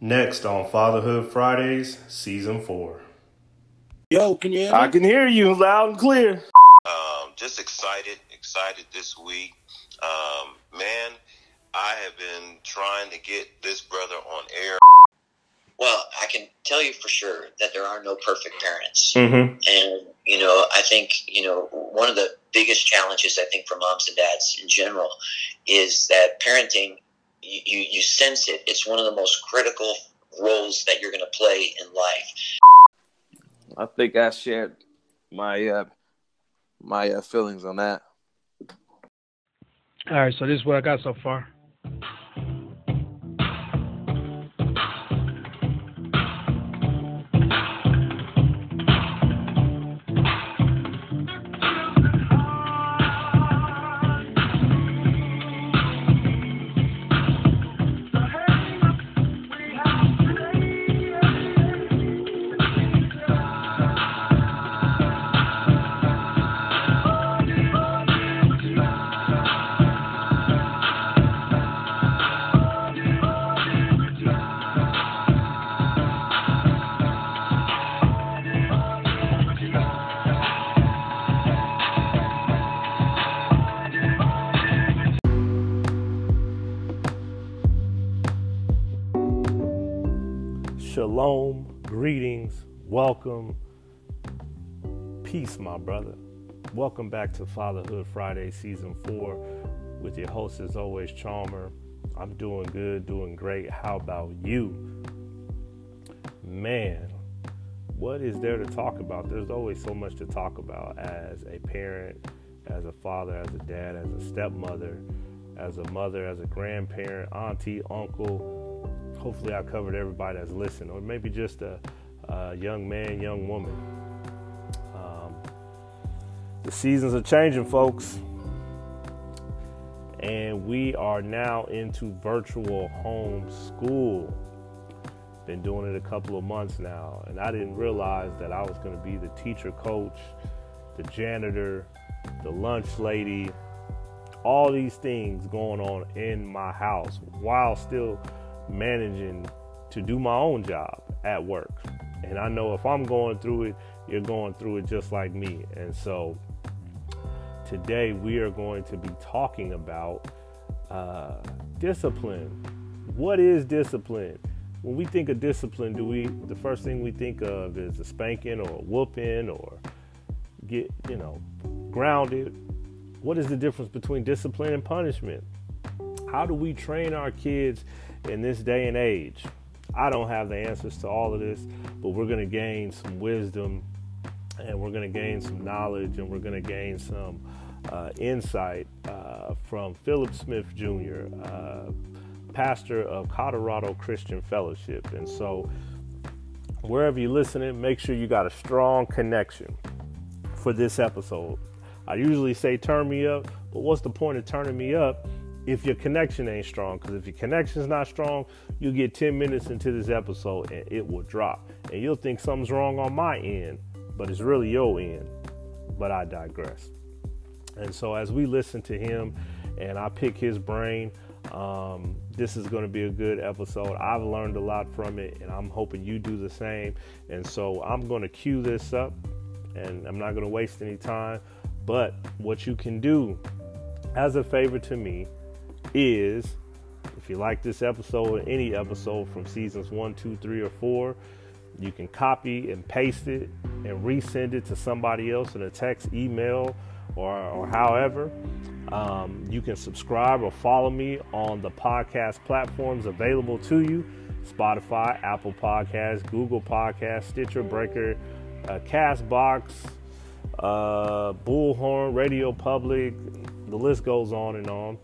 Next on Fatherhood Fridays, Season 4. Yo, can you hear me? I can hear you loud and clear. Um, just excited, excited this week. Um, man, I have been trying to get this brother on air. Well, I can tell you for sure that there are no perfect parents. Mm-hmm. And, you know, I think, you know, one of the biggest challenges, I think, for moms and dads in general is that parenting, you, you, you sense it. It's one of the most critical roles that you're going to play in life. I think I shared my uh, my uh, feelings on that. All right, so this is what I got so far. Welcome, peace, my brother. Welcome back to Fatherhood Friday, Season 4, with your host, as always, Chalmer. I'm doing good, doing great. How about you? Man, what is there to talk about? There's always so much to talk about as a parent, as a father, as a dad, as a stepmother, as a mother, as a grandparent, auntie, uncle hopefully I covered everybody that's listening, or maybe just a, young man, young woman. Um, the seasons are changing, folks, and we are now into virtual home school. Been doing it a couple of months now, and I didn't realize that I was going to be the teacher coach, the janitor, the lunch lady, all these things going on in my house while still managing to do my own job at work. And I know if I'm going through it, you're going through it just like me. And so today we are going to be talking about uh, discipline. What is discipline? When we think of discipline, do we the first thing we think of is a spanking or a whooping or get, you know, grounded? What is the difference between discipline and punishment? How do we train our kids in this day and age? I don't have the answers to all of this, but we're going to gain some wisdom and we're going to gain some knowledge and we're going to gain some uh, insight uh, from Philip Smith Jr., uh, pastor of Colorado Christian Fellowship. And so, wherever you're listening, make sure you got a strong connection for this episode. I usually say turn me up, but what's the point of turning me up if your connection ain't strong. Because if your connection's not strong, you get 10 minutes into this episode and it will drop. And you'll think something's wrong on my end, but it's really your end. But I digress. And so as we listen to him and I pick his brain, um, this is going to be a good episode. I've learned a lot from it, and I'm hoping you do the same. And so I'm going to cue this up, and I'm not going to waste any time. But what you can do as a favor to me is if you like this episode or any episode from seasons one, two, three, or four, you can copy and paste it and resend it to somebody else in a text, email, or, or however. Um, you can subscribe or follow me on the podcast platforms available to you Spotify, Apple Podcasts, Google Podcasts, Stitcher Breaker, uh, Castbox, uh, Bullhorn, Radio Public. The list goes on and on.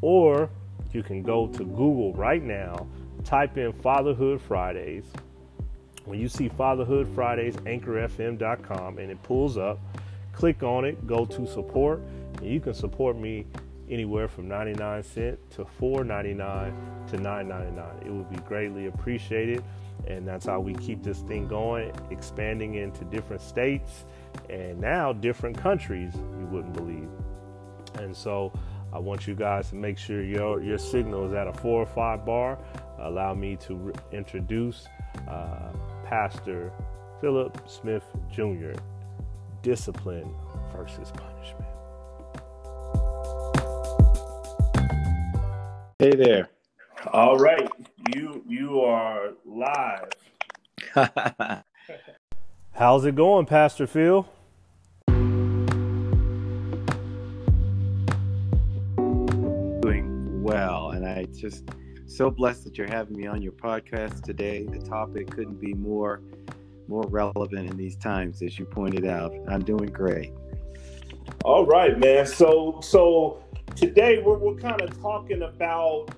Or you can go to Google right now, type in Fatherhood Fridays. When you see Fatherhood Fridays, anchorfm.com, and it pulls up, click on it, go to support, and you can support me anywhere from 99 cent to 4.99 to 9.99. It would be greatly appreciated, and that's how we keep this thing going, expanding into different states and now different countries. You wouldn't believe, and so I want you guys to make sure your your signal is at a four or five bar. allow me to re- introduce uh, Pastor Philip Smith Jr. Discipline versus punishment. Hey there. All right, you you are live. How's it going, Pastor Phil? Just so blessed that you're having me on your podcast today. The topic couldn't be more more relevant in these times, as you pointed out. I'm doing great. All right, man. So so today we're we're kind of talking about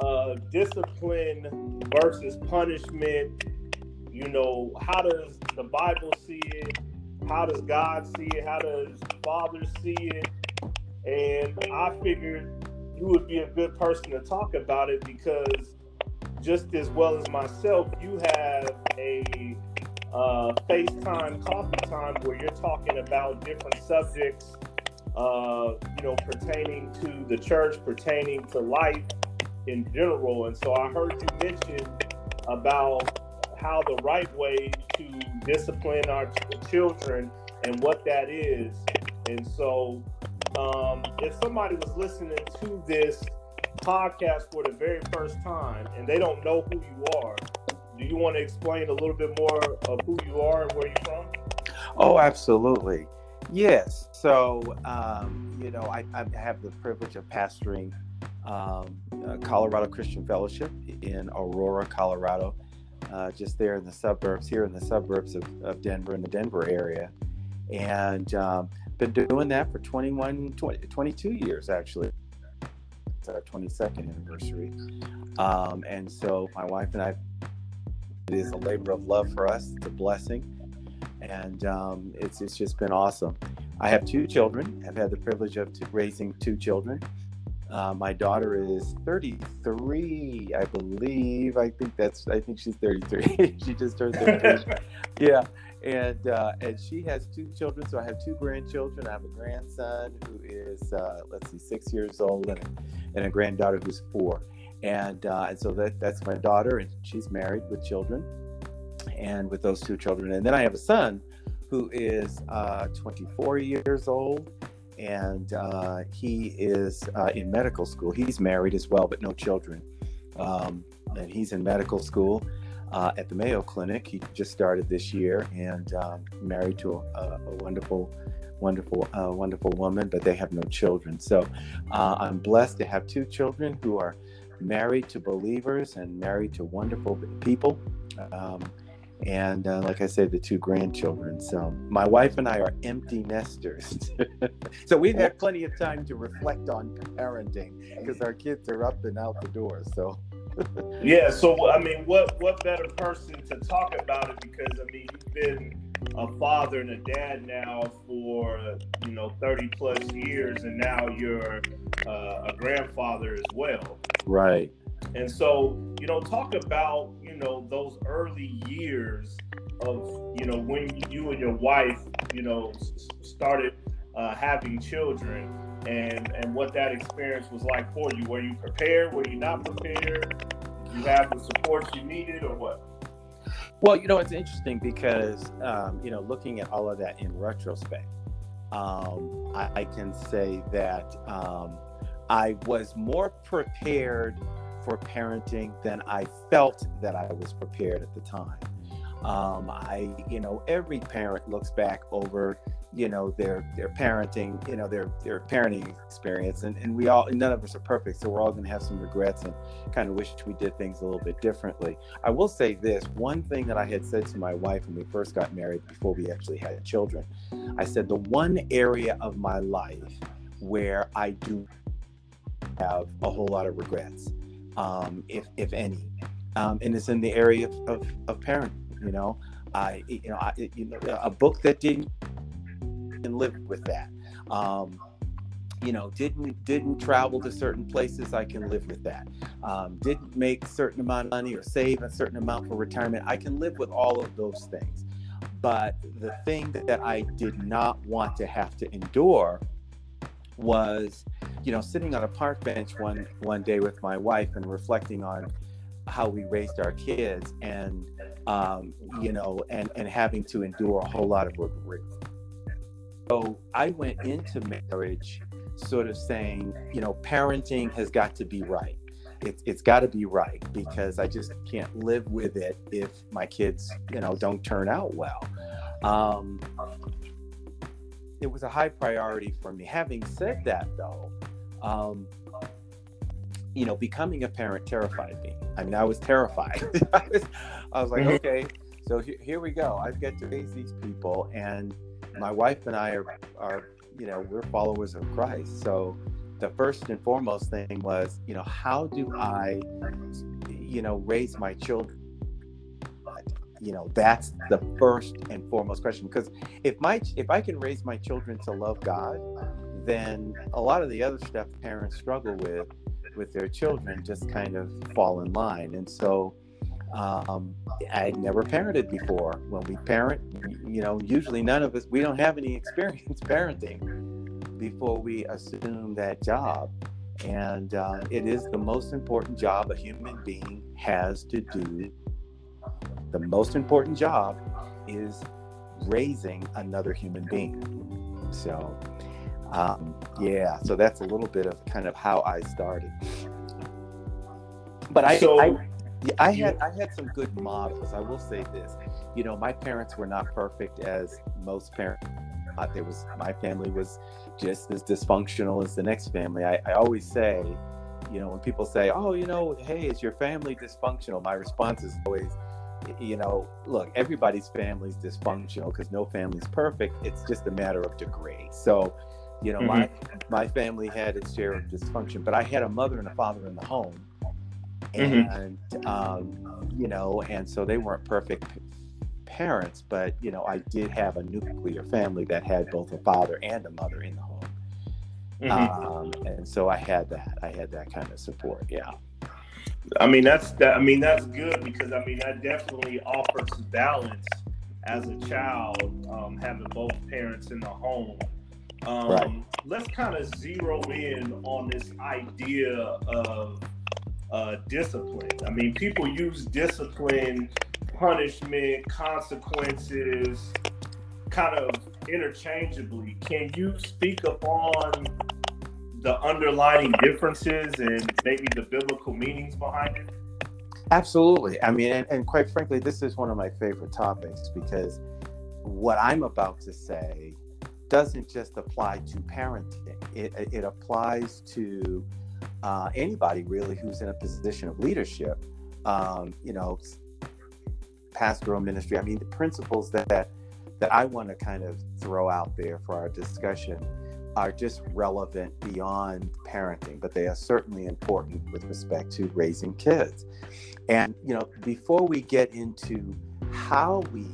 uh, discipline versus punishment. You know, how does the Bible see it? How does God see it? How does Father see it? And I figured you would be a good person to talk about it because just as well as myself, you have a uh, FaceTime coffee time where you're talking about different subjects, uh, you know, pertaining to the church, pertaining to life in general. And so I heard you mention about how the right way to discipline our children and what that is. And so um, if somebody was listening to this podcast for the very first time and they don't know who you are, do you want to explain a little bit more of who you are and where you're from? Oh, absolutely. Yes. So, um, you know, I, I, have the privilege of pastoring um, Colorado Christian Fellowship in Aurora, Colorado, uh, just there in the suburbs, here in the suburbs of, of Denver, in the Denver area. And um, been doing that for 21, 20, 22 years, actually. It's our 22nd anniversary. Um, and so my wife and I, it is a labor of love for us. It's a blessing. And um, it's, it's just been awesome. I have two children. I've had the privilege of raising two children. Uh, my daughter is 33, I believe. I think that's. I think she's 33. she just turned 33. yeah, and uh, and she has two children. So I have two grandchildren. I have a grandson who is uh, let's see, six years old, and a, and a granddaughter who's four. And uh, and so that that's my daughter, and she's married with children, and with those two children. And then I have a son who is uh, 24 years old and uh, he is uh, in medical school. He's married as well, but no children. Um, and he's in medical school uh, at the Mayo Clinic. He just started this year and um, married to a, a wonderful, wonderful, uh, wonderful woman, but they have no children. So uh, I'm blessed to have two children who are married to believers and married to wonderful people. Um, and uh, like I said, the two grandchildren. So my wife and I are empty nesters. so we've had plenty of time to reflect on parenting because our kids are up and out the door. So. Yeah. So I mean, what what better person to talk about it? Because I mean, you've been a father and a dad now for you know 30 plus years, and now you're uh, a grandfather as well. Right. And so, you know, talk about, you know, those early years of, you know, when you and your wife, you know, started uh, having children and and what that experience was like for you. Were you prepared? Were you not prepared? Did you have the support you needed or what? Well, you know, it's interesting because, um, you know, looking at all of that in retrospect, um, I, I, can say that um, I was more prepared for parenting than I felt that I was prepared at the time. Um, I, you know, every parent looks back over, you know, their their parenting, you know, their their parenting experience, and, and we all, none of us are perfect, so we're all going to have some regrets and kind of wish we did things a little bit differently. I will say this: one thing that I had said to my wife when we first got married, before we actually had children, I said the one area of my life where I do have a whole lot of regrets um, if if any, um, and it's in the area of, of, of parenting. You know, I you know I, you know a book that didn't and live with that. Um, you know, didn't didn't travel to certain places, I can live with that. Um, didn't make certain amount of money or save a certain amount for retirement, I can live with all of those things. But the thing that, I did not want to have to endure was, you know, sitting on a park bench one one day with my wife and reflecting on how we raised our kids and um, you know and and having to endure a whole lot of work so i went into marriage sort of saying you know parenting has got to be right it's, it's got to be right because i just can't live with it if my kids you know don't turn out well um, it was a high priority for me having said that though um, you know, becoming a parent terrified me. I mean, I was terrified. I, was, I was like, mm-hmm. okay, so he, here we go. I've got to raise these people, and my wife and I are, are, you know, we're followers of Christ. So the first and foremost thing was, you know, how do I, you know, raise my children? You know, that's the first and foremost question. Because if my if I can raise my children to love God, then a lot of the other stuff parents struggle with with their children just kind of fall in line. And so um, I'd never parented before. When we parent, you know, usually none of us, we don't have any experience parenting before we assume that job. And uh, it is the most important job a human being has to do. The most important job is raising another human being. So, um, yeah, so that's a little bit of kind of how I started. But I, so, I, I had I had some good models. I will say this, you know, my parents were not perfect as most parents. There was my family was just as dysfunctional as the next family. I, I always say, you know, when people say, "Oh, you know, hey, is your family dysfunctional?" My response is always, you know, look, everybody's family's dysfunctional because no family's perfect. It's just a matter of degree. So, you know, mm-hmm. my my family had its share of dysfunction, but I had a mother and a father in the home. And mm-hmm. um, you know, and so they weren't perfect parents, but you know, I did have a nuclear family that had both a father and a mother in the home, mm-hmm. um, and so I had that. I had that kind of support. Yeah. I mean, that's that. I mean, that's good because I mean that definitely offers balance as a child, um, having both parents in the home um, right. Let's kind of zero in on this idea of uh, discipline. I mean, people use discipline, punishment, consequences kind of interchangeably. Can you speak upon the underlying differences and maybe the biblical meanings behind it? Absolutely. I mean, and, and quite frankly, this is one of my favorite topics because what I'm about to say doesn't just apply to parenting, it, it applies to uh, anybody really who's in a position of leadership. Um, you know, pastoral ministry. I mean, the principles that that I want to kind of throw out there for our discussion are just relevant beyond parenting, but they are certainly important with respect to raising kids. And you know, before we get into how we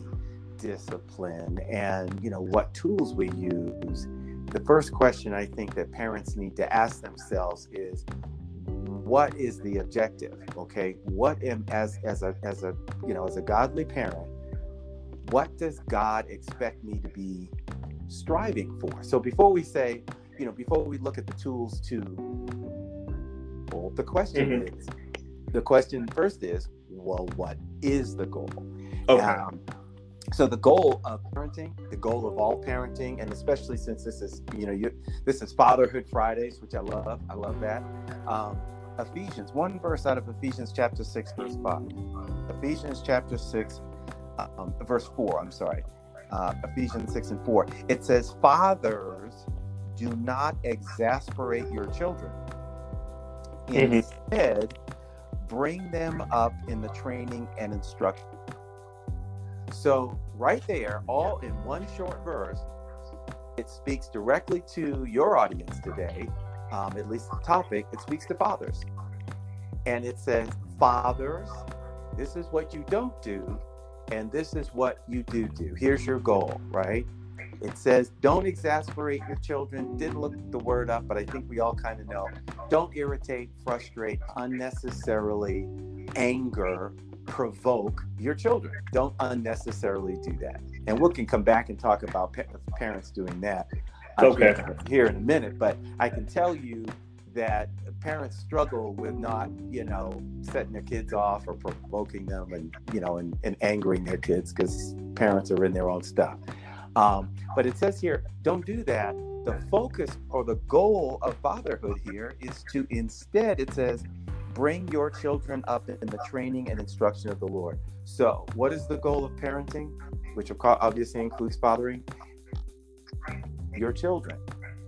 discipline and you know what tools we use the first question i think that parents need to ask themselves is what is the objective okay what am as as a as a you know as a godly parent what does god expect me to be striving for so before we say you know before we look at the tools to well the question mm-hmm. is the question first is well what is the goal okay. Um, so the goal of parenting the goal of all parenting and especially since this is you know you, this is fatherhood fridays which i love i love that. Um, ephesians one verse out of ephesians chapter 6 verse 5 ephesians chapter 6 um, verse 4 i'm sorry. Uh, ephesians 6 and 4 it says fathers do not exasperate your children. Mm-hmm. instead bring them up in the training and instruction so, right there, all in one short verse, it speaks directly to your audience today, um, at least the topic. It speaks to fathers. And it says, Fathers, this is what you don't do, and this is what you do do. Here's your goal, right? It says, don't exasperate your children. Didn't look the word up, but I think we all kind of know. Don't irritate, frustrate, unnecessarily anger provoke your children. Don't unnecessarily do that. And we can come back and talk about pa- parents doing that okay. here in a minute. But I can tell you that parents struggle with not, you know, setting their kids off or provoking them and, you know, and, and angering their kids because parents are in their own stuff. Um, but it says here, don't do that. The focus or the goal of fatherhood here is to instead, it says, bring your children up in the training and instruction of the Lord. So, what is the goal of parenting, which of course obviously includes fathering? Your children.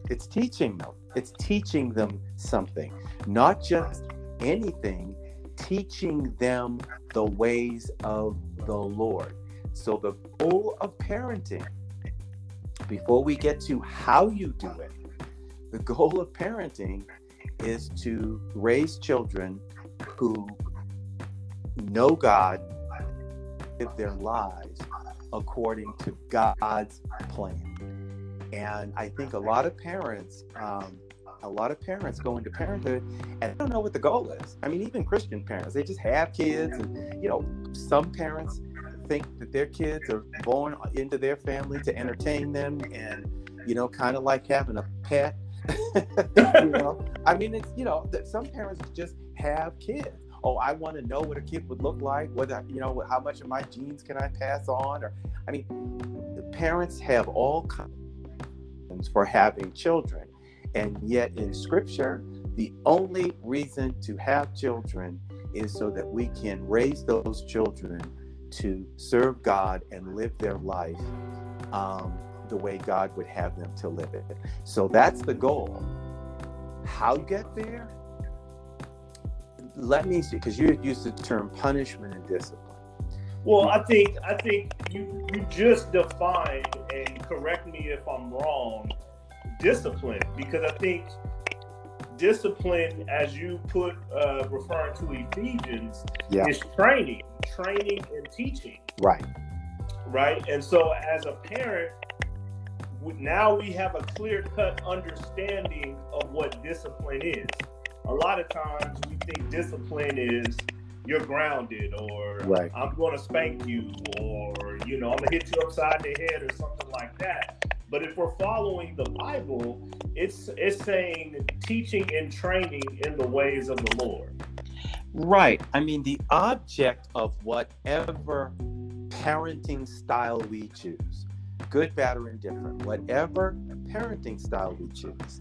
It's teaching them. It's teaching them something, not just anything, teaching them the ways of the Lord. So, the goal of parenting, before we get to how you do it, the goal of parenting is to raise children who know God, live their lives according to God's plan. And I think a lot of parents, um, a lot of parents go into parenthood and don't know what the goal is. I mean, even Christian parents, they just have kids, and you know, some parents think that their kids are born into their family to entertain them, and you know, kind of like having a pet. You know, I mean, it's you know, some parents just have kids. Oh, I want to know what a kid would look like. Whether you know, how much of my genes can I pass on? Or, I mean, the parents have all kinds for having children. And yet in scripture, the only reason to have children is so that we can raise those children to serve God and live their life um, the way God would have them to live it. So that's the goal. How get there? Let me see, because you used the term punishment and discipline. Well, I think I think you you just defined and correct me if I'm wrong. Discipline, because I think discipline, as you put uh, referring to Ephesians, yeah. is training, training and teaching. Right. Right. And so, as a parent, now we have a clear cut understanding of what discipline is. A lot of times we think discipline is you're grounded or right. I'm going to spank you or, you know, I'm going to hit you upside the head or something like that. But if we're following the Bible, it's it's saying teaching and training in the ways of the Lord. Right. I mean, the object of whatever parenting style we choose, good, bad, or indifferent, whatever parenting style we choose,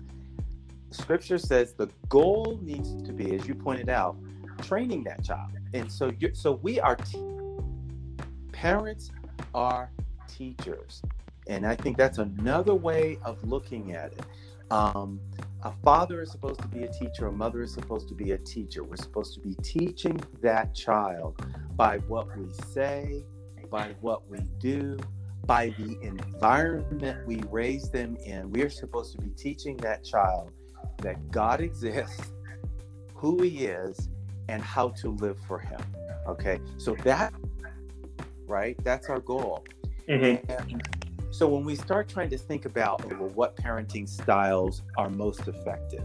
scripture says the goal needs to be, as you pointed out, training that child. And so, you so we are te- parents are teachers, and I think that's another way of looking at it. Um, a father is supposed to be a teacher, a mother is supposed to be a teacher. We're supposed to be teaching that child by what we say, by what we do, by the environment we raise them in. We're supposed to be teaching that child that God exists, who He is, and how to live for Him. Okay, so that, right, that's our goal. Mm-hmm. And so when we start trying to think about well, what parenting styles are most effective,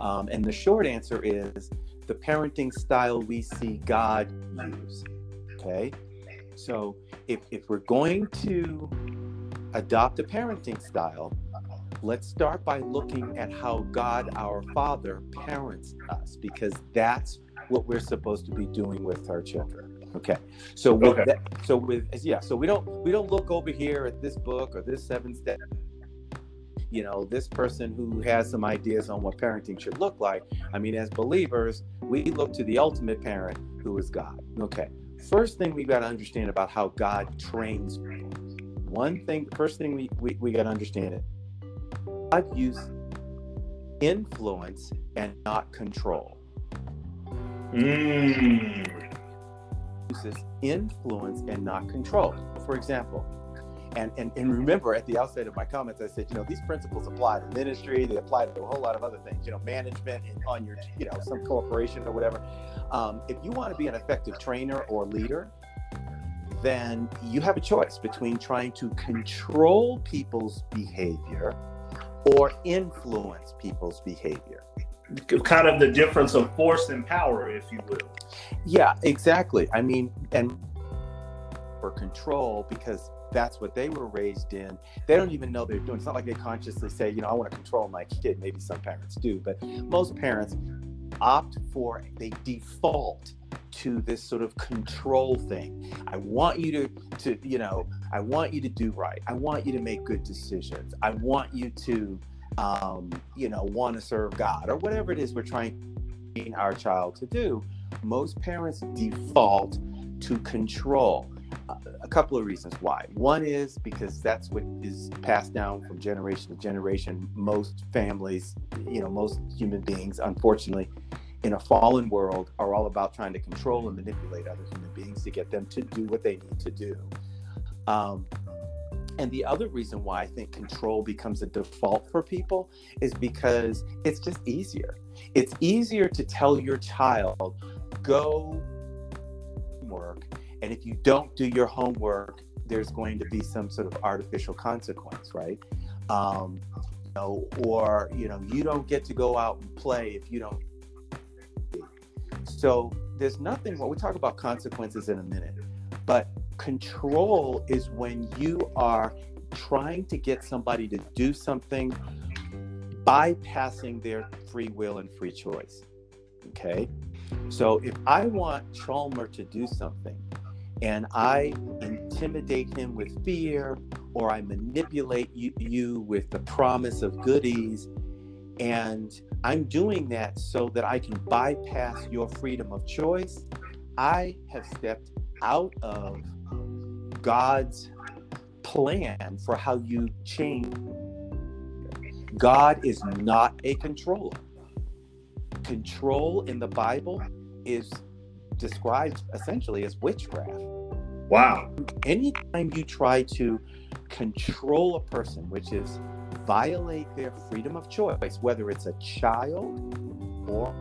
um, and the short answer is the parenting style we see God use. Okay, so if, if we're going to adopt a parenting style, let's start by looking at how God our Father parents us because that's what we're supposed to be doing with our children. Okay. So with okay. that, so with yeah, so we don't we don't look over here at this book or this seven step you know, this person who has some ideas on what parenting should look like. I mean, as believers, we look to the ultimate parent who is God. Okay. First thing we got to understand about how God trains people. One thing, first thing we, we, we got to understand it. God uses influence and not control. Mm. Uses influence and not control. For example, and, and and remember at the outset of my comments, I said, you know, these principles apply to ministry, they apply to a whole lot of other things, you know, management and on your, you know, some corporation or whatever. Um, if you want to be an effective trainer or leader, then you have a choice between trying to control people's behavior or influence people's behavior kind of the difference of force and power, if you will. Yeah, exactly. I mean, and for control, because that's what they were raised in. They don't even know they're doing. It's not like they consciously say, you know, I want to control my kid. Maybe some parents do, but most parents opt for they default to this sort of control thing. I want you to to you know, I want you to do right. I want you to make good decisions. I want you to um, you know, want to serve God or whatever it is we're trying our child to do. Most parents default to control. A couple of reasons why. One is because that's what is passed down from generation to generation. Most families, you know, most human beings, unfortunately, in a fallen world, are all about trying to control and manipulate other human beings to get them to do what they need to do. Um, and the other reason why I think control becomes a default for people is because it's just easier. It's easier to tell your child, go work, and if you don't do your homework, there's going to be some sort of artificial consequence, right? Um, you know, or you know, you don't get to go out and play if you don't. So there's nothing. Well, we talk about consequences in a minute, but control is when you are trying to get somebody to do something bypassing their free will and free choice. Okay. So if I want Chalmer to do something and I intimidate him with fear or I manipulate you, you with the promise of goodies, and I'm doing that so that I can bypass your freedom of choice, I have stepped out of God's plan for how you change. God is not a controller. Control in the Bible is described essentially as witchcraft. Wow. Anytime you try to control a person, which is violate their freedom of choice, whether it's a child or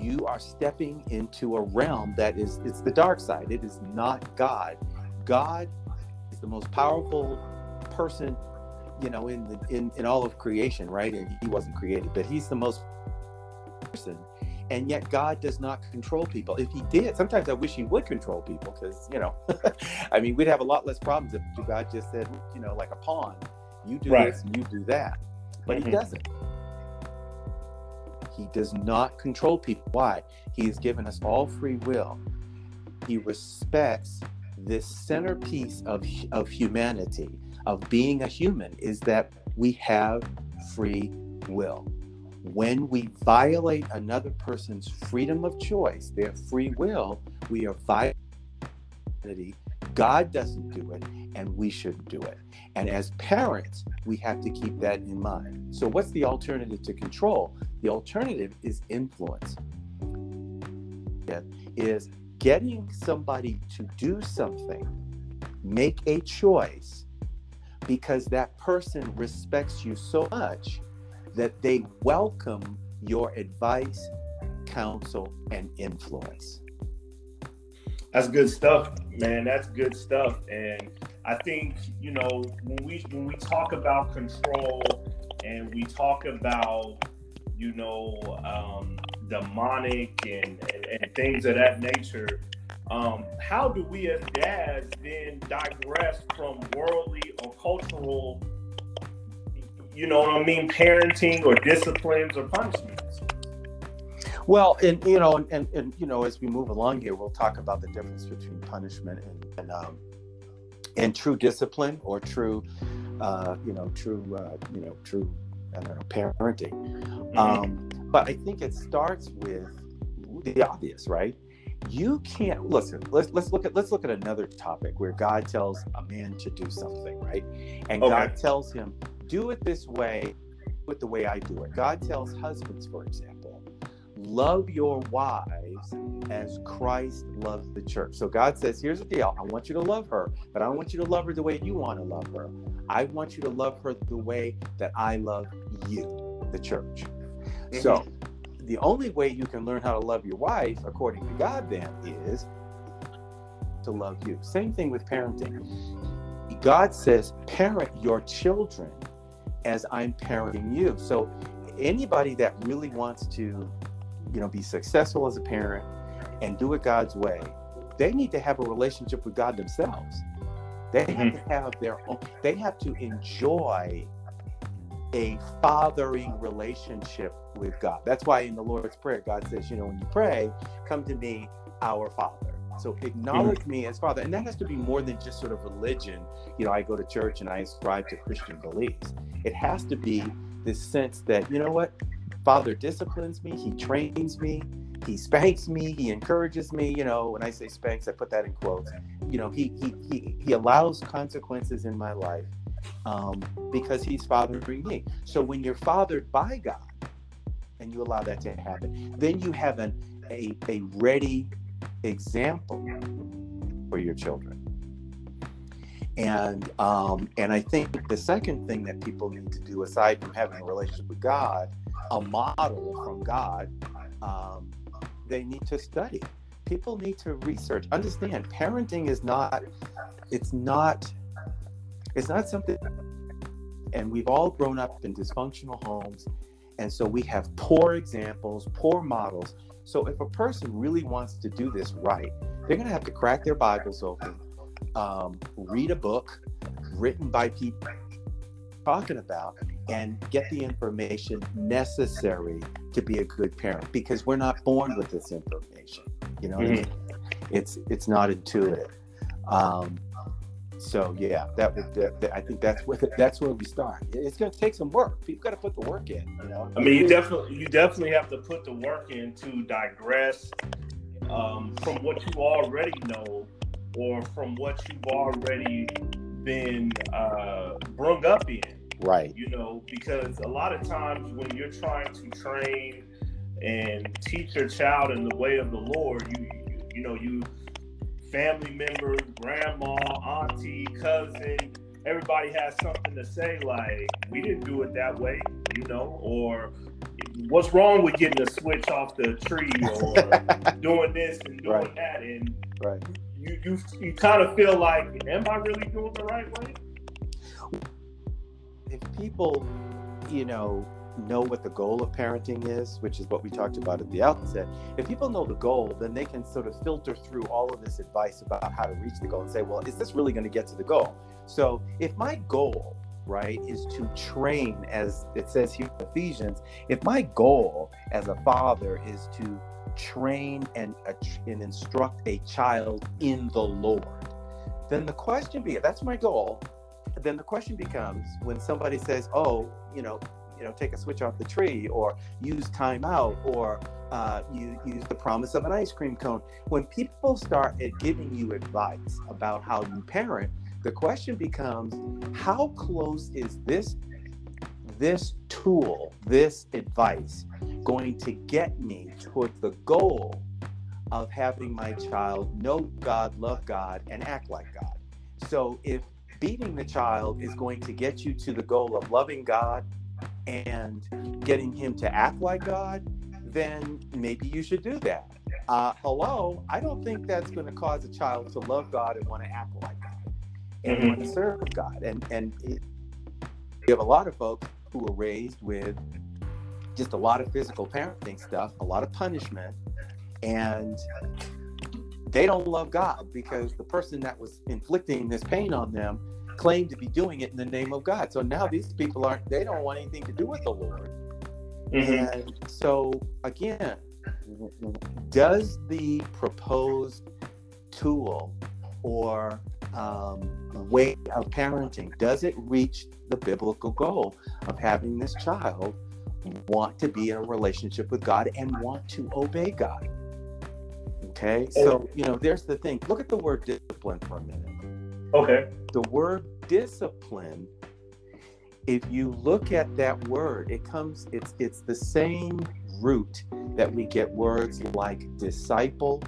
you are stepping into a realm that is it's the dark side. It is not God. God is the most powerful person, you know, in the, in in all of creation, right? And he wasn't created, but he's the most person. And yet God does not control people. If he did, sometimes I wish he would control people because, you know, I mean, we'd have a lot less problems if God just said, you know, like a pawn, you do right. this and you do that. But mm-hmm. he doesn't. He does not control people. Why? He has given us all free will. He respects this centerpiece of, of humanity, of being a human, is that we have free will. When we violate another person's freedom of choice, their free will, we are violating God doesn't do it, and we shouldn't do it. And as parents, we have to keep that in mind. So, what's the alternative to control? The alternative is influence. Is getting somebody to do something, make a choice, because that person respects you so much that they welcome your advice, counsel, and influence. That's good stuff, man. That's good stuff. And I think, you know, when we when we talk about control and we talk about, you know, um, demonic and, and, and things of that nature, um, how do we as dads then digress from worldly or cultural, you know what I mean, parenting or disciplines or punishments? Well, and you know, and, and, you know, as we move along here, we'll talk about the difference between punishment and and, um, and true discipline or true, uh, you know, true, uh, you know, true, I don't know, parenting. Mm-hmm. Um, but I think it starts with the obvious, right? You can't listen. Let's let's look at let's look at another topic where God tells a man to do something, right? And okay. God tells him, "Do it this way, with the way I do it." God tells husbands, for example love your wives as Christ loves the church. So God says, here's the deal. I want you to love her, but I don't want you to love her the way you want to love her. I want you to love her the way that I love you, the church. Mm-hmm. So the only way you can learn how to love your wife, according to God, then, is to love you. Same thing with parenting. God says, parent your children as I'm parenting you. So anybody that really wants to you know, be successful as a parent and do it God's way, they need to have a relationship with God themselves. They have mm-hmm. to have their own, they have to enjoy a fathering relationship with God. That's why in the Lord's Prayer, God says, you know, when you pray, come to me, our Father. So acknowledge me as Father. And that has to be more than just sort of religion. You know, I go to church and I ascribe to Christian beliefs. It has to be this sense that, you know what? Father disciplines me, he trains me, he spanks me, he encourages me, you know, when I say spanks, I put that in quotes. You know, he he he, he allows consequences in my life um, because he's fathering me. So when you're fathered by God and you allow that to happen, then you have an a, a ready example for your children. And um, and I think the second thing that people need to do, aside from having a relationship with God, a model from God, um, they need to study. People need to research. Understand, parenting is not. It's not. It's not something. And we've all grown up in dysfunctional homes, and so we have poor examples, poor models. So if a person really wants to do this right, they're going to have to crack their Bibles open, um, read a book written by people talking about, and get the information necessary to be a good parent because we're not born with this information. You know, mm-hmm. it's it's not intuitive. Um, so yeah, that would that, that, I think that's where that's where we start. It's going to take some work. People got to put the work in. You know, I mean, you definitely you definitely have to put the work in to digress um, from what you already know or from what you've already been uh, brung up in. Right. You know, because a lot of times when you're trying to train and teach your child in the way of the Lord, you you, you know you family members, grandma, auntie, cousin, everybody has something to say like we didn't do it that way, you know, or what's wrong with getting a switch off the tree or doing this and doing right. that and right. you you you kind of feel like am I really doing the right way? If people, you know, know what the goal of parenting is, which is what we talked about at the outset, if people know the goal, then they can sort of filter through all of this advice about how to reach the goal and say, well, is this really going to get to the goal? So if my goal, right, is to train, as it says here in Ephesians, if my goal as a father is to train and, uh, and instruct a child in the Lord, then the question be that's my goal. Then the question becomes when somebody says, oh, you know, you know take a switch off the tree or use timeout or uh, you use the promise of an ice cream cone. When people start giving you advice about how you parent the question becomes how close is this this tool this advice going to get me towards the goal of having my child know god love god and act like god? So if beating the child is going to get you to the goal of loving god and getting him to act like God, then maybe you should do that. Uh, hello, I don't think that's going to cause a child to love God and want to act like God and mm-hmm. want to serve God. And and it, you have a lot of folks who are raised with just a lot of physical parenting stuff, a lot of punishment, and they don't love God because the person that was inflicting this pain on them claim to be doing it in the name of God. So now these people aren't, they don't want anything to do with the Lord. Mm-hmm. And so, again, does the proposed tool or um, way of parenting, does it reach the biblical goal of having this child want to be in a relationship with God and want to obey God? Okay, so, you know, there's the thing. Look at the word discipline for a minute. Okay. The word discipline, if you look at that word, it comes, it's it's the same root that we get words like disciple,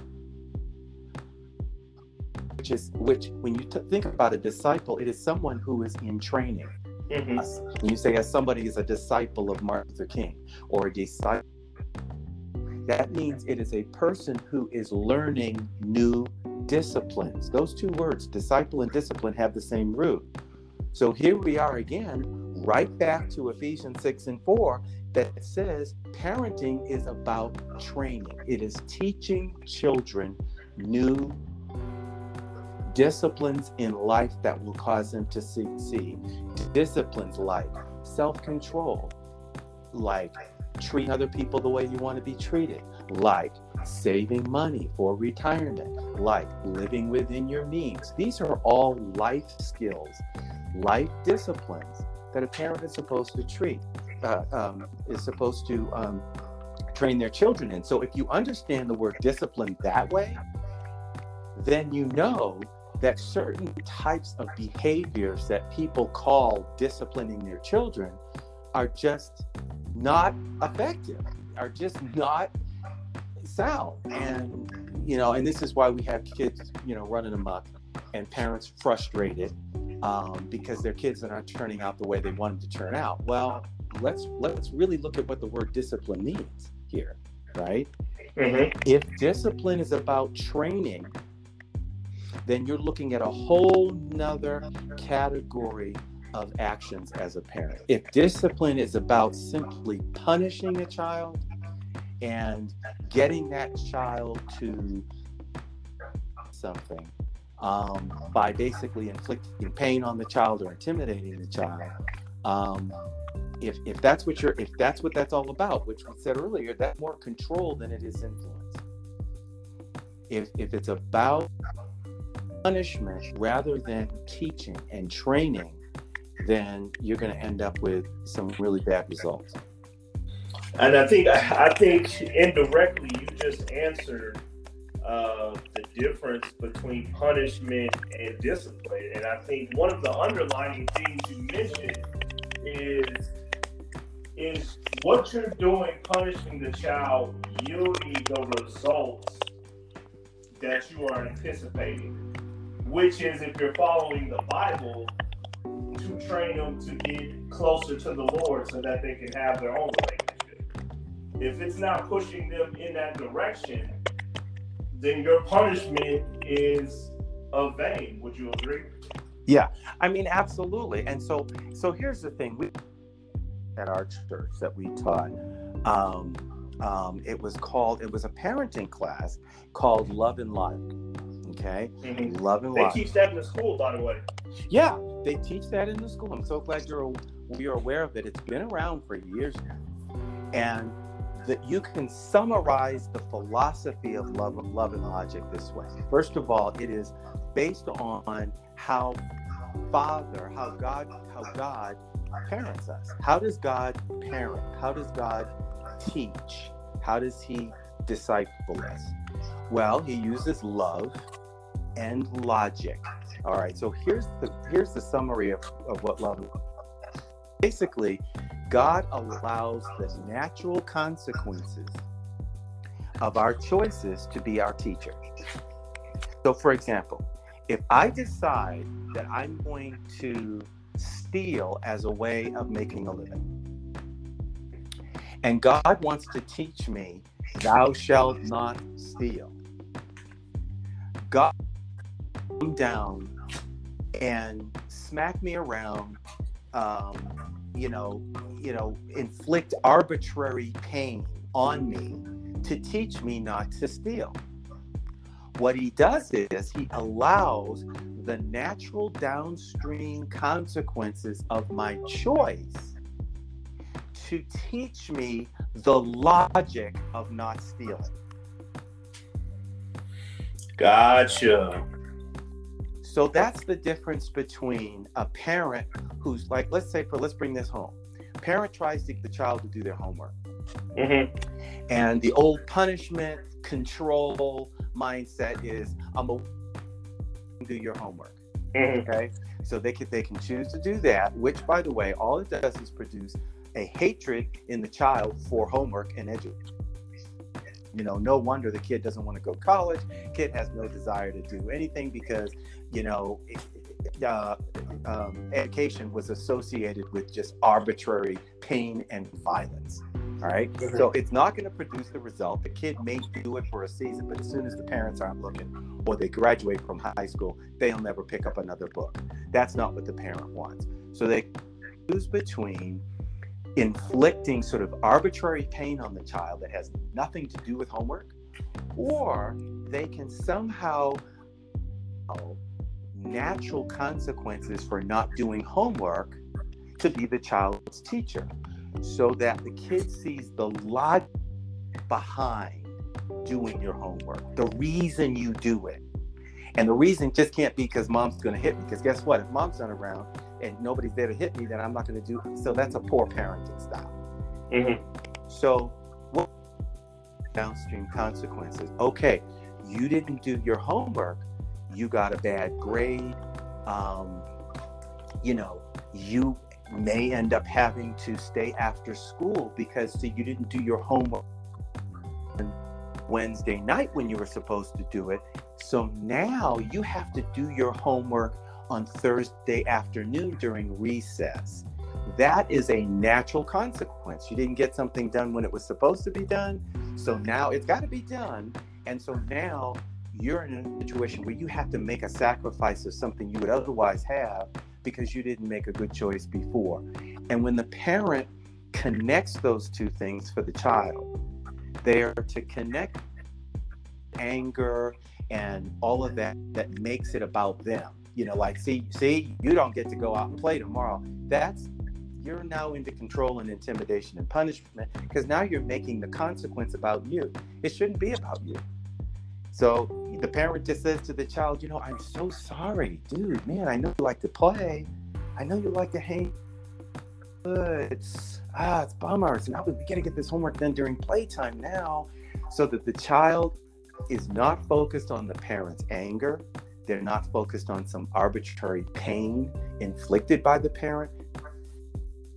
which is which when you t- think about a disciple, it is someone who is in training. Mm-hmm. When you say as somebody is a disciple of Martin Luther King or a disciple, that means it is a person who is learning new disciplines. Those two words, disciple and discipline, have the same root. So here we are again, right back to Ephesians 6 and 4, that says parenting is about training, it is teaching children new disciplines in life that will cause them to succeed. Disciplines like self control, like treating other people the way you want to be treated, like saving money for retirement, like living within your means. These are all life skills, life disciplines that a parent is supposed to treat, uh, um, is supposed to um, train their children in. So if you understand the word discipline that way, then you know that certain types of behaviors that people call disciplining their children are just not effective, are just not sound. And, you know, and this is why we have kids, you know, running amok and parents frustrated um, because their kids are not turning out the way they want them to turn out. Well, let's let's really look at what the word discipline means here, right? Mm-hmm. If discipline is about training, then you're looking at a whole nother category of actions as a parent. If discipline is about simply punishing a child and getting that child to something um, by basically inflicting pain on the child or intimidating the child, um, if, if that's what you're if that's what that's all about, which we said earlier, that's more control than it is influence. If if it's about punishment rather than teaching and training, then you're going to end up with some really bad results. And I think I think indirectly you just answered uh, the difference between punishment and discipline. And I think one of the underlying things you mentioned is is what you're doing punishing the child yielding the results that you are anticipating which is if you're following the Bible, to train them to get closer to the Lord so that they can have their own relationship. If it's not pushing them in that direction, then your punishment is of vain. Would you agree? Yeah, I mean, absolutely. And so, so here's the thing: we at our church that we taught. Um, um, it was called. It was a parenting class called Love and Life Okay, mm-hmm. love and They teach that in the school, by the way. Yeah, they teach that in the school. I'm so glad you're you're aware of it. It's been around for years now, and that you can summarize the philosophy of love, love and logic this way. First of all, it is based on how Father, how God, how God parents us. How does God parent? How does God teach? How does He disciple us? Well, He uses love and logic. All right, so here's the here's the summary of, of what love is. Basically, God allows the natural consequences of our choices to be our teacher. So for example, if I decide that I'm going to steal as a way of making a living, and God wants to teach me, thou shalt not steal. God down and smack me around, um, you know, you know, inflict arbitrary pain on me to teach me not to steal. What he does is he allows the natural downstream consequences of my choice to teach me the logic of not stealing. Gotcha. So that's the difference between a parent who's like, let's say, for let's bring this home. Parent tries to get the child to do their homework, mm-hmm. and the old punishment control mindset is, I'm a do your homework. Mm-hmm. Okay, so they can they can choose to do that. Which, by the way, all it does is produce a hatred in the child for homework and education you know no wonder the kid doesn't want to go to college kid has no desire to do anything because you know, uh, um, education was associated with just arbitrary pain and violence. All right? mm-hmm. So it's not going to produce the result. The kid may do it for a season, but as soon as the parents aren't looking or they graduate from high school, they'll never pick up another book. That's not what the parent wants. So they choose between inflicting sort of arbitrary pain on the child that has nothing to do with homework, or they can somehow natural consequences for not doing homework to be the child's teacher so that the kid sees the logic behind doing your homework, the reason you do it. And the reason just can't be because mom's going to hit me. Because guess what? If mom's not around and nobody's there to hit me, then I'm not going to do. So that's a poor parenting style. Mhm. So, what downstream consequences? Okay, you didn't do your homework. You got a bad grade. Um, you know, you may end up having to stay after school because see, you didn't do your homework on Wednesday night when you were supposed to do it. So now you have to do your homework on Thursday afternoon during recess. That is a natural consequence. You didn't get something done when it was supposed to be done. So now it's got to be done. And so now you're in a situation where you have to make a sacrifice of something you would otherwise have because you didn't make a good choice before. And when the parent connects those two things for the child, they are to connect anger and all of that that makes it about them. You know, like see, see, you don't get to go out and play tomorrow. That's you're now into control and intimidation and punishment because now you're making the consequence about you. It shouldn't be about you. So the parent just says to the child, you know, I'm so sorry, dude, man, I know you like to play. I know you like to hang. But it's ah, it's bummers. Now we gotta get this homework done during playtime now. So that the child is not focused on the parent's anger. They're not focused on some arbitrary pain inflicted by the parent,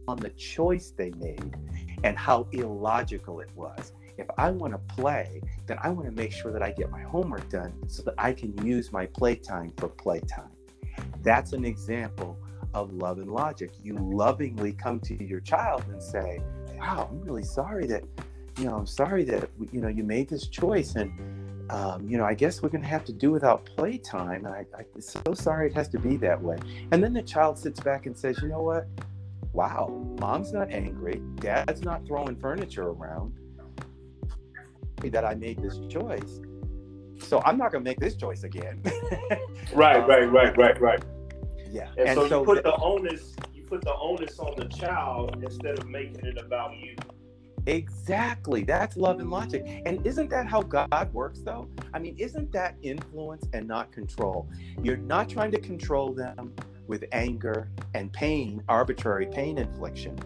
on the choice they made and how illogical it was. If I want to play, then I want to make sure that I get my homework done so that I can use my playtime for playtime. That's an example of love and logic. You lovingly come to your child and say, "Wow, I'm really sorry that, you know, I'm sorry that you know you made this choice, and um, you know, I guess we're going to have to do without playtime. And I, I'm so sorry it has to be that way." And then the child sits back and says, "You know what? Wow, mom's not angry. Dad's not throwing furniture around." that I made this choice. So I'm not going to make this choice again. Right, Um, right, right, right, right. Yeah. And, so, you put th- the onus, you put the onus on the child instead of making it about you. Exactly. That's love and logic. And isn't that how God works, though? I mean, isn't that influence and not control? You're not trying to control them with anger and pain, arbitrary pain infliction.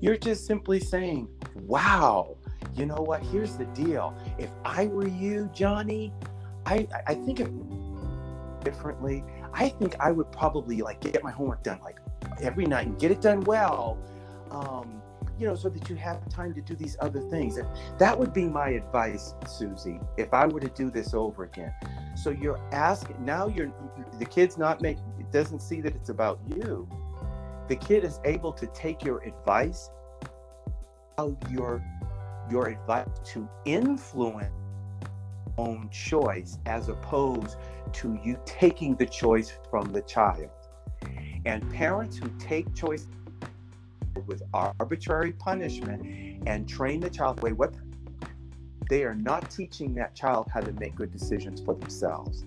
You're just simply saying, wow, you know what? Here's the deal. If I were you, Johnny, I, I think differently. I think I would probably like get my homework done like every night and get it done well. Um, you know, so that you have time to do these other things. And that would be my advice, Susie, if I were to do this over again. So you're asking now you're the kid's not make it doesn't see that it's about you. The kid is able to take your advice, how your your advice to influence own choice as opposed to you taking the choice from the child. And parents who take choice with arbitrary punishment and train the child the way what they are not teaching that child how to make good decisions for themselves.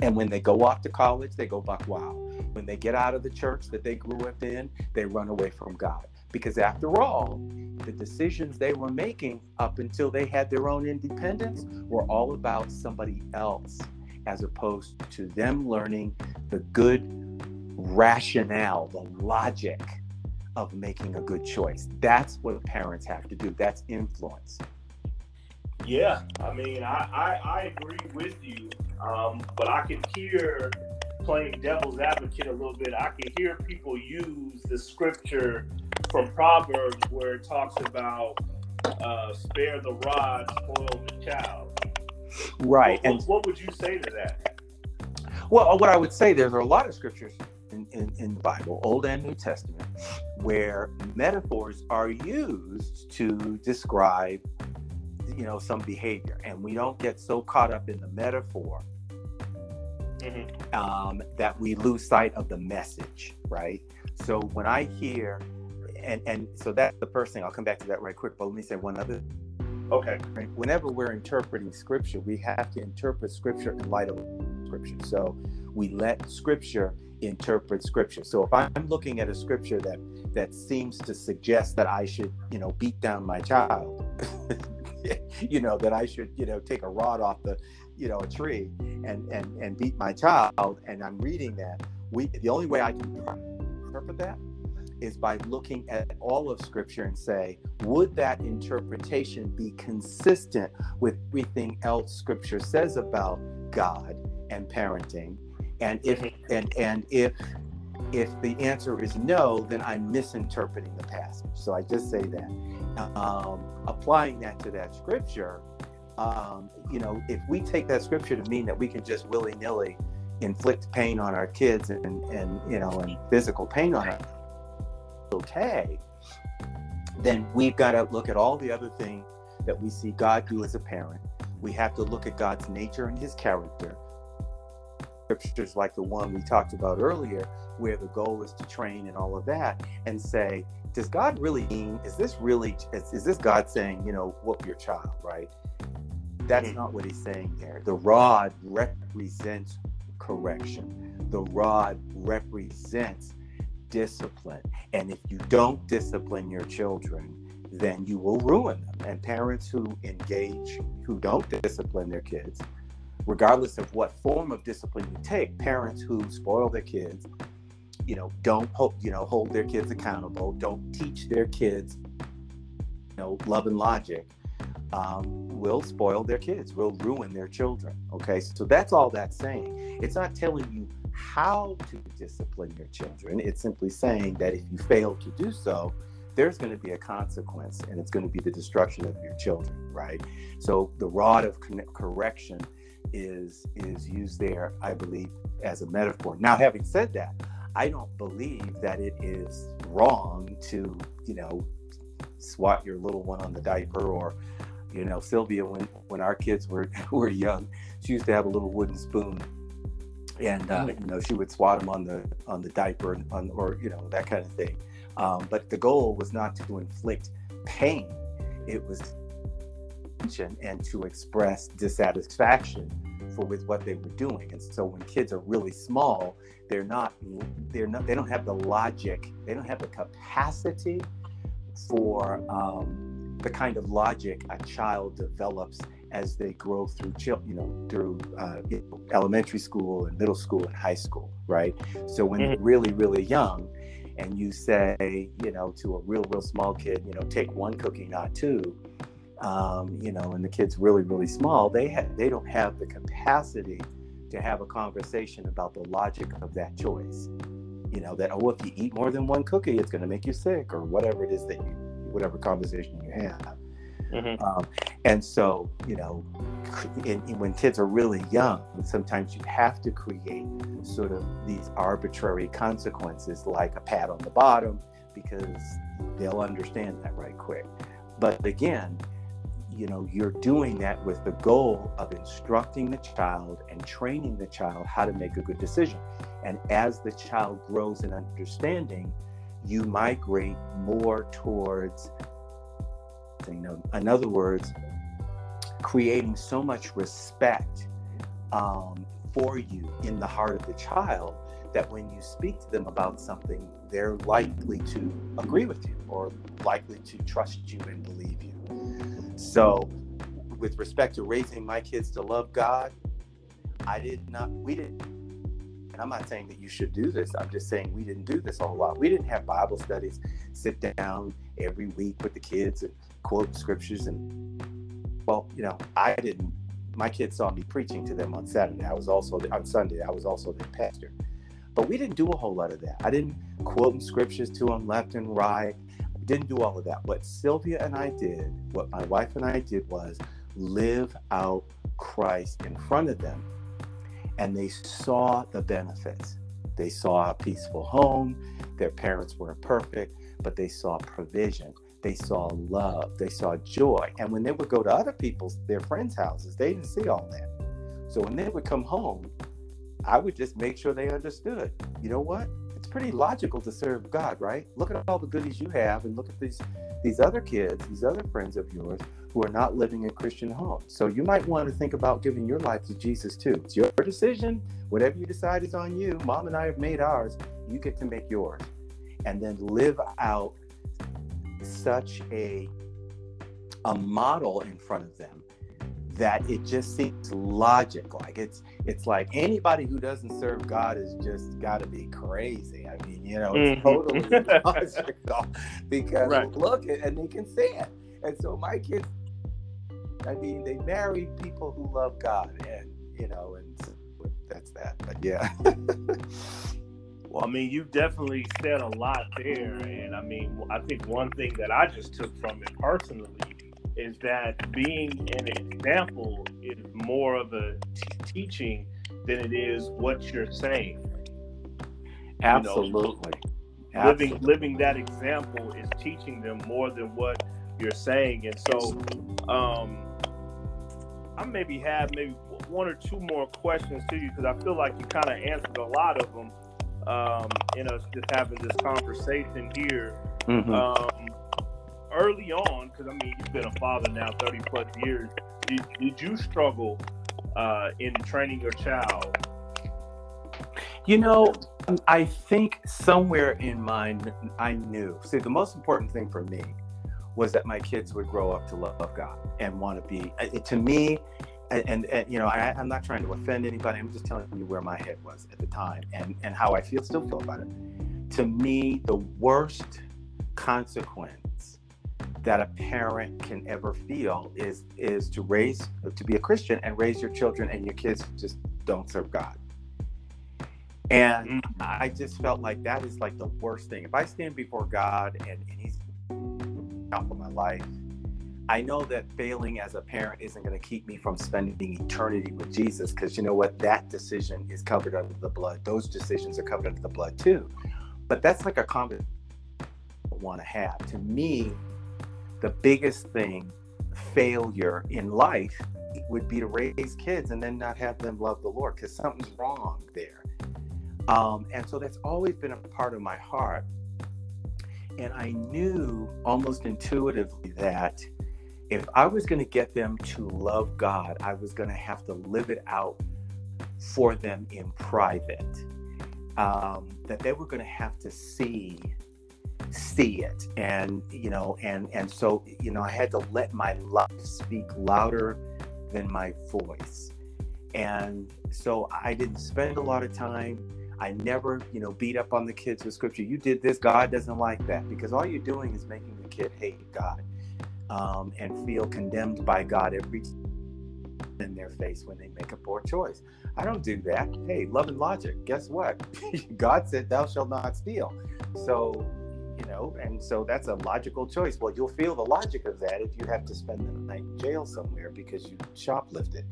And when they go off to college, they go buck wild. When they get out of the church that they grew up in, they run away from God. Because after all, the decisions they were making up until they had their own independence were all about somebody else, as opposed to them learning the good rationale, the logic of making a good choice. That's what parents have to do. That's influence. Yeah, I mean, I, I, I agree with you, um, but I can hear playing devil's advocate a little bit. I can hear people use the scripture from Proverbs where it talks about uh, spare the rod, spoil the child. Right. What, And what, what would you say to that? Well, what I would say, there's a lot of scriptures in, in, in the Bible, Old and New Testament, where metaphors are used to describe, you know, some behavior, and we don't get so caught up in the metaphor Mhm. um, that we lose sight of the message, right? So when I hear, and and so that's the first thing. I'll come back to that right quick. But let me say one other Okay. Whenever we're interpreting scripture, we have to interpret scripture in light of scripture. So we let scripture interpret scripture. So if I'm looking at a scripture that that seems to suggest that I should, you know, beat down my child, you know, that I should, you know, take a rod off the, you know, a tree and and and beat my child, and I'm reading that, we the only way I can interpret that is by looking at all of scripture and say, would that interpretation be consistent with everything else scripture says about God and parenting? And if mm-hmm. and and if if the answer is no, then I'm misinterpreting the passage. So I just say that. Um, applying that to that scripture, um, you know, if we take that scripture to mean that we can just willy nilly inflict pain on our kids and, and you know, and physical pain on us, okay, then we've got to look at all the other things that we see God do as a parent. We have to look at God's nature and his character scriptures like the one we talked about earlier, where the goal is to train and all of that, and say, does God really mean, is this really, is, is this God saying, you know, whoop your child, right? That's mm-hmm. not what he's saying there. The rod represents correction, the rod represents discipline. And if you don't discipline your children, then you will ruin them. And parents who engage, who don't discipline their kids, regardless of what form of discipline you take, parents who spoil their kids, you know, don't hold, you know, hold their kids accountable, don't teach their kids, you know, love and logic, um, will spoil their kids, will ruin their children. Okay, so that's all that's saying. It's not telling you how to discipline your children. It's simply saying that if you fail to do so, there's going to be a consequence, and it's going to be the destruction of your children. Right. So the rod of correction is is used there, I believe, as a metaphor. Now, having said that, I don't believe that it is wrong to, you know, swat your little one on the diaper or, you know, Sylvia when when our kids were were young, she used to have a little wooden spoon, and uh, you know she would swat them on the on the diaper and on, or you know that kind of thing. Um, but the goal was not to inflict pain; it was and to express dissatisfaction for with what they were doing. And so when kids are really small, they're not they're not they don't have the logic, they don't have the capacity for um, the kind of logic a child develops as they grow through you know through uh, elementary school and middle school and high school right so when mm-hmm. they're really really young and you say you know to a real real small kid you know take one cookie not two um, you know, and the kid's really, really small, they have they don't have the capacity to have a conversation about the logic of that choice. You know, that oh, if you eat more than one cookie, it's going to make you sick, or whatever it is that you, whatever conversation you have. Mm-hmm. Um, and so, you know, in, in, when kids are really young, sometimes you have to create sort of these arbitrary consequences, like a pat on the bottom, because they'll understand that right quick. But again, you know you're doing that with the goal of instructing the child and training the child how to make a good decision. And as the child grows in understanding you migrate more towards you know in other words creating so much respect um, for you in the heart of the child that when you speak to them about something they're likely to agree with you or likely to trust you and believe you so, with respect to raising my kids to love God, I did not, we didn't, and I'm not saying that you should do this. I'm just saying we didn't do this a whole lot. We didn't have Bible studies, sit down every week with the kids and quote scriptures. And, well, you know, I didn't, my kids saw me preaching to them on Saturday. I was also, on Sunday, I was also their pastor. But we didn't do a whole lot of that. I didn't quote scriptures to them left and right We didn't do all of that. What Sylvia and I did, what my wife and I did was live out Christ in front of them. And they saw the benefits. They saw a peaceful home. Their parents weren't perfect, but they saw provision. They saw love. They saw joy. And when they would go to other people's, their friends' houses, they didn't see all that. So when they would come home, I would just make sure they understood. You know what? It's pretty logical to serve God, right? Look at all the goodies you have, and look at these these other kids, these other friends of yours who are not living in Christian homes. So you might want to think about giving your life to Jesus too. It's your decision. Whatever you decide is on you. Mom and I have made ours. You get to make yours. And then live out such a a model in front of them that it just seems logical. Like it's it's like anybody who doesn't serve God is just got to be crazy. I mean, you know, it's mm-hmm. totally logical because right. look and they can see it. And so my kids, I mean, they marry people who love God, and you know, and that's that. But yeah. Well, I mean, you definitely said a lot there. And I mean, I think one thing that I just took from it personally is that being an example is more of a t- teaching than it is what you're saying. Absolutely. You know, living living that example is teaching them more than what you're saying. And so um I maybe have maybe one or two more questions to you because I feel like you kind of answered a lot of them um, in us just having this conversation here. Mm-hmm. Um, early on, because I mean, you've been a father now 30 plus years, did, did you struggle uh, in training your child? You know, I think somewhere in mine, I knew. See, the most important thing for me was that my kids would grow up to love God and want to be. To me, and, and, and, you know I, am not trying to offend anybody i'm just telling you where my head was at the time and and how i feel still feel about it to me the worst consequence that a parent can ever feel is is to raise to be a christian and raise your children and your kids just don't serve god and mm-hmm. i just felt like that is like the worst thing if i stand before god and, and he's out for my life I know that failing as a parent isn't going to keep me from spending eternity with Jesus because you know what? That decision is covered under the blood. Those decisions are covered under the blood too. But that's like a conversation I want to have. To me, the biggest thing, failure in life, would be to raise kids and then not have them love the Lord because something's wrong there. Um, and so that's always been a part of my heart. And I knew almost intuitively that if I was going to get them to love God, I was going to have to live it out for them in private. Um, that they were going to have to see see it and you know and and so you know i had to let my love speak louder than my voice and so i didn't spend a lot of time i never you know beat up on the kids with scripture you did this god doesn't like that because all you're doing is making the kid hate god um, and feel condemned by God every in their face when they make a poor choice. I don't do that. Hey, love and logic. Guess what? God said, "Thou shalt not steal." So, you know, and so that's a logical choice. Well, you'll feel the logic of that if you have to spend the night in jail somewhere because you shoplifted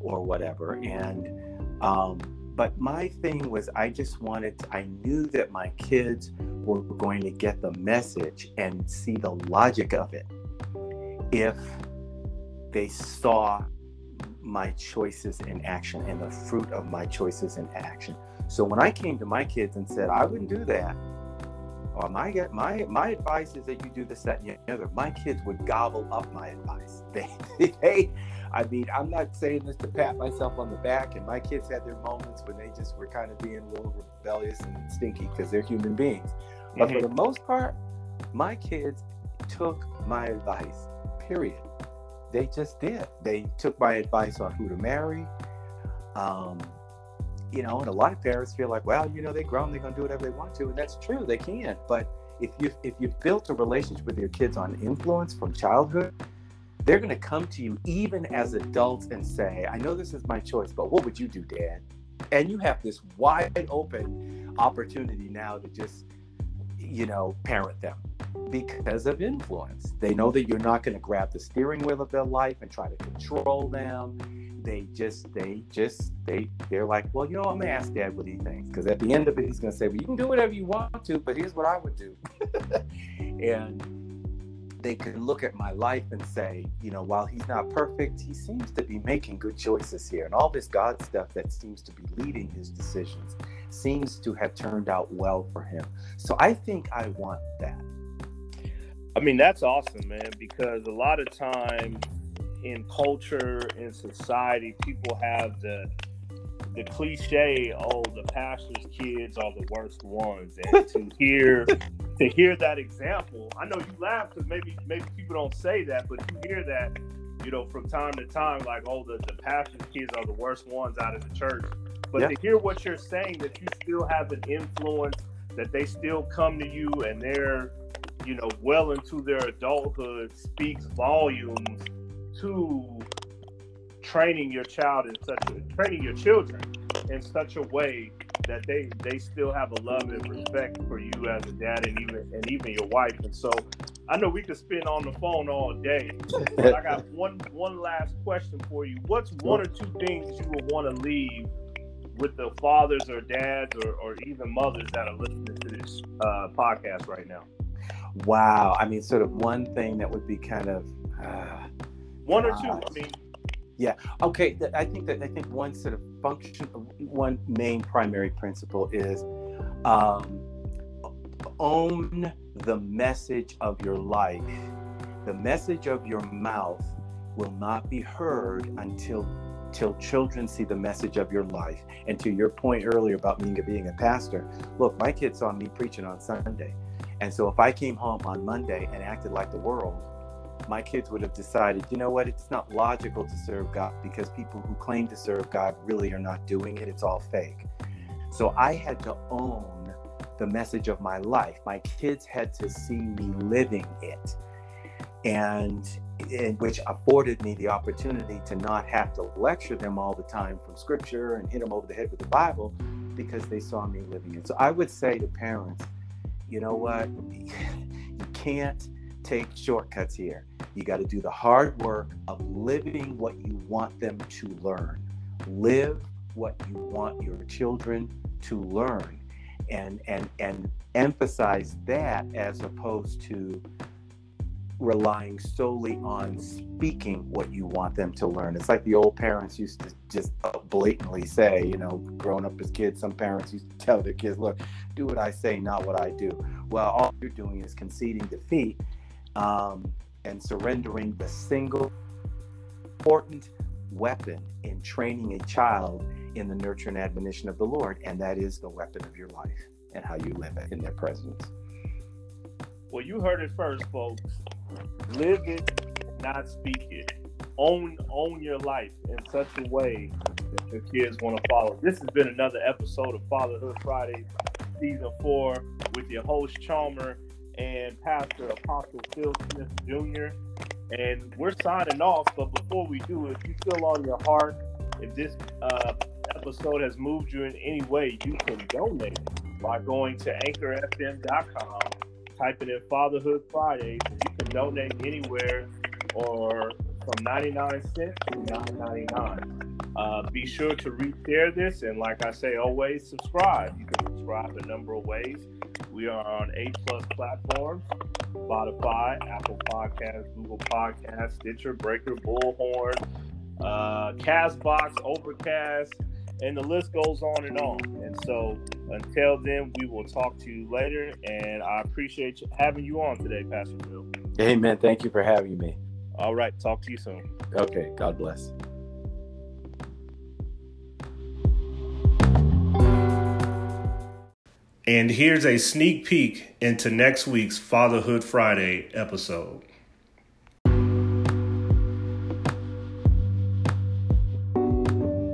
or whatever. And um, but my thing was, I just wanted, to, I knew that my kids were going to get the message and see the logic of it if they saw my choices in action and the fruit of my choices in action. So when I came to my kids and said, I wouldn't do that, or my my my advice is that you do this, that, and the other, my kids would gobble up my advice. They, they, I mean, I'm not saying this to pat myself on the back, and my kids had their moments when they just were kind of being a little rebellious and stinky because they're human beings. But mm-hmm. for the most part, my kids took my advice period. They just did. They took my advice on who to marry. Um, you know, and a lot of parents feel like, well, you know, they're grown, they're gonna do whatever they want to, and that's true, they can. But if you if you've built a relationship with your kids on influence from childhood, they're gonna come to you even as adults and say, I know this is my choice, but what would you do, Dad? And you have this wide open opportunity now to just, you know, parent them because of influence. They know that you're not going to grab the steering wheel of their life and try to control them. They just, they just, they, they're like, well, you know, I'm gonna ask Dad what he thinks because at the end of it, he's gonna say, well, you can do whatever you want to, but here's what I would do. and they can look at my life and say, you know, while he's not perfect, he seems to be making good choices here, and all this God stuff that seems to be leading his decisions seems to have turned out well for him. So I think I want that. I mean, that's awesome, man, because a lot of times in culture, in society, people have the the cliche, oh, the pastor's kids are the worst ones. And to hear to hear that example, I know you laugh because maybe maybe people don't say that, but you hear that, you know, from time to time, like, oh, the, the pastor's kids are the worst ones out of the church. But yeah. to hear what you're saying, that you still have an influence, that they still come to you and they're, you know, well into their adulthood speaks volumes to training your child in such a, training your children in such a way that they they still have a love and respect for you as a dad and even and even your wife. And so I know we could spend on the phone all day, but I got one one last question for you. What's one or two things you would want to leave with the fathers or dads or, or even mothers that are listening to this uh, podcast right now? Wow. I mean, sort of one thing that would be kind of uh, one or two. I mean, yeah. Okay. I think that I think one sort of function, one main primary principle is um, own the message of your life. The message of your mouth will not be heard until till children see the message of your life. And to your point earlier about me being a pastor, look, my kids saw me preaching on Sunday. And so if I came home on Monday and acted like the world, my kids would have decided, you know what, it's not logical to serve God because people who claim to serve God really are not doing it. It's all fake. So I had to own the message of my life. My kids had to see me living it. And in which afforded me the opportunity to not have to lecture them all the time from scripture and hit them over the head with the Bible because they saw me living it. So I would say to parents, you know what? You can't take shortcuts here. You got to do the hard work of living what you want them to learn. Live what you want your children to learn and and and emphasize that as opposed to relying solely on speaking what you want them to learn. It's like the old parents used to just blatantly say, you know, growing up as kids, some parents used to tell their kids, look, do what I say, not what I do. Well, all you're doing is conceding defeat um, and surrendering the single important weapon in training a child in the nurture and admonition of the Lord, and that is the weapon of your life and how you live it in their presence. Well, you heard it first, folks. Live it, not speak it. Own own your life in such a way that your kids want to follow. This has been another episode of Fatherhood Friday, season four, with your host Chalmer and Pastor Apostle Phil Smith Jr. And we're signing off, but before we do, if you feel on your heart, if this uh, episode has moved you in any way, you can donate by going to anchorfm.com, typing in Fatherhood Fridays. You can donate anywhere or from 99 cents to 9.99. Uh, be sure to reshare this, and like I say, always subscribe. You can subscribe a number of ways. We are on A plus platforms: Spotify, Apple Podcasts, Google Podcasts, Stitcher, Breaker, Bullhorn, uh, Castbox, Overcast, and the list goes on and on. And so, until then, we will talk to you later. And I appreciate having you on today, Pastor Phil. Amen. Thank you for having me. All right. Talk to you soon. Okay. God bless. And here's a sneak peek into next week's Fatherhood Friday episode.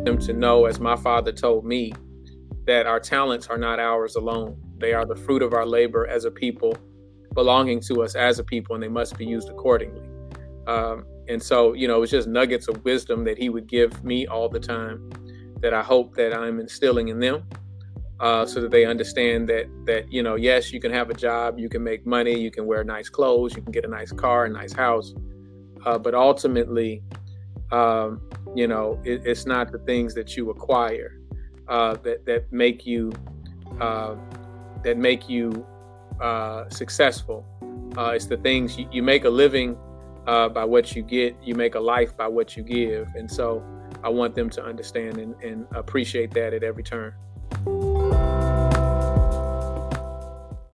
Them to know, as my father told me, that our talents are not ours alone. They are the fruit of our labor as a people, belonging to us as a people, and they must be used accordingly. Um, and so, you know, it was just nuggets of wisdom that he would give me all the time that I hope that I'm instilling in them uh, so that they understand that that you know yes you can have a job you can make money you can wear nice clothes you can get a nice car a nice house uh, but ultimately um, you know it, it's not the things that you acquire uh, that that make you uh, that make you uh, successful uh, it's the things you, you make a living by what you get you make a life by what you give and so I want them to understand and, and appreciate that at every turn.